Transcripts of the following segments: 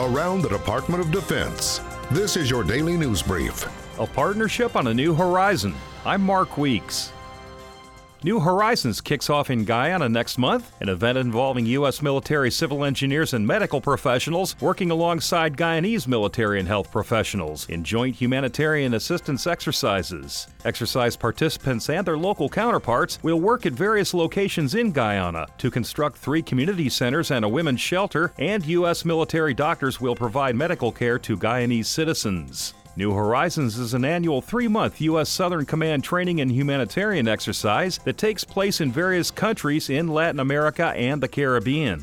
around the Department of Defense. This is your daily news brief. A partnership on a new horizon. I'm Mark Weeks. New Horizons kicks off in Guyana next month, an event involving U.S. military civil engineers and medical professionals working alongside Guyanese military and health professionals in joint humanitarian assistance exercises. Exercise participants and their local counterparts will work at various locations in Guyana to construct three community centers and a women's shelter, and U.S. military doctors will provide medical care to Guyanese citizens. New Horizons is an annual three month U.S. Southern Command training and humanitarian exercise that takes place in various countries in Latin America and the Caribbean.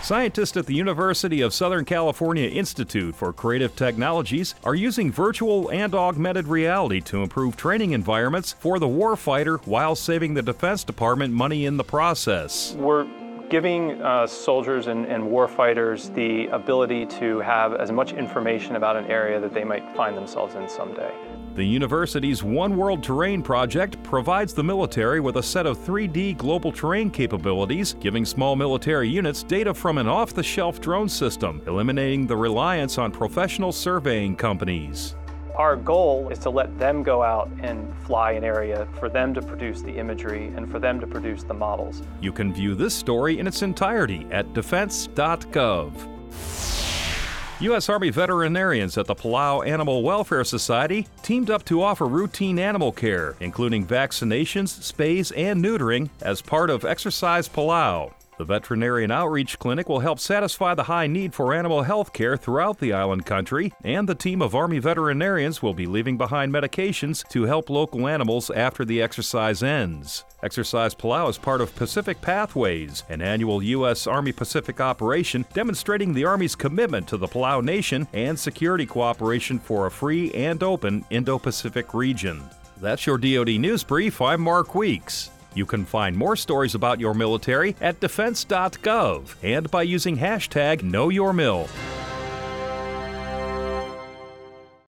Scientists at the University of Southern California Institute for Creative Technologies are using virtual and augmented reality to improve training environments for the warfighter while saving the Defense Department money in the process. We're giving uh, soldiers and, and warfighters the ability to have as much information about an area that they might find themselves in someday. The university's One World Terrain project provides the military with a set of 3D global terrain capabilities, giving small military units data from an off the shelf drone system, eliminating the reliance on professional surveying companies. Our goal is to let them go out and fly an area, for them to produce the imagery, and for them to produce the models. You can view this story in its entirety at defense.gov. U.S. Army veterinarians at the Palau Animal Welfare Society teamed up to offer routine animal care, including vaccinations, spays, and neutering, as part of Exercise Palau. The Veterinarian Outreach Clinic will help satisfy the high need for animal health care throughout the island country, and the team of Army veterinarians will be leaving behind medications to help local animals after the exercise ends. Exercise Palau is part of Pacific Pathways, an annual U.S. Army Pacific operation demonstrating the Army's commitment to the Palau Nation and security cooperation for a free and open Indo Pacific region. That's your DoD News Brief. I'm Mark Weeks. You can find more stories about your military at defense.gov and by using hashtag KnowYourMil.